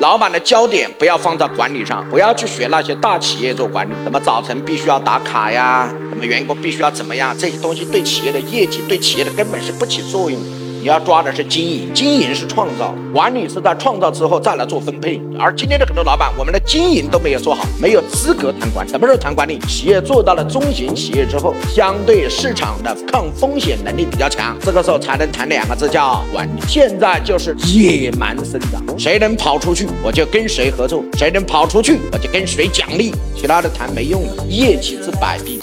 老板的焦点不要放在管理上，不要去学那些大企业做管理，什么早晨必须要打卡呀，什么员工必须要怎么样，这些东西对企业的业绩、对企业的根本是不起作用的。你要抓的是经营，经营是创造，管理是在创造之后再来做分配。而今天的很多老板，我们的经营都没有做好，没有资格谈管理。什么时候谈管理？企业做到了中型企业之后，相对市场的抗风险能力比较强，这个时候才能谈两个字叫管理。现在就是野蛮生长，谁能跑出去，我就跟谁合作；谁能跑出去，我就跟谁奖励。其他的谈没用的，业绩治百病。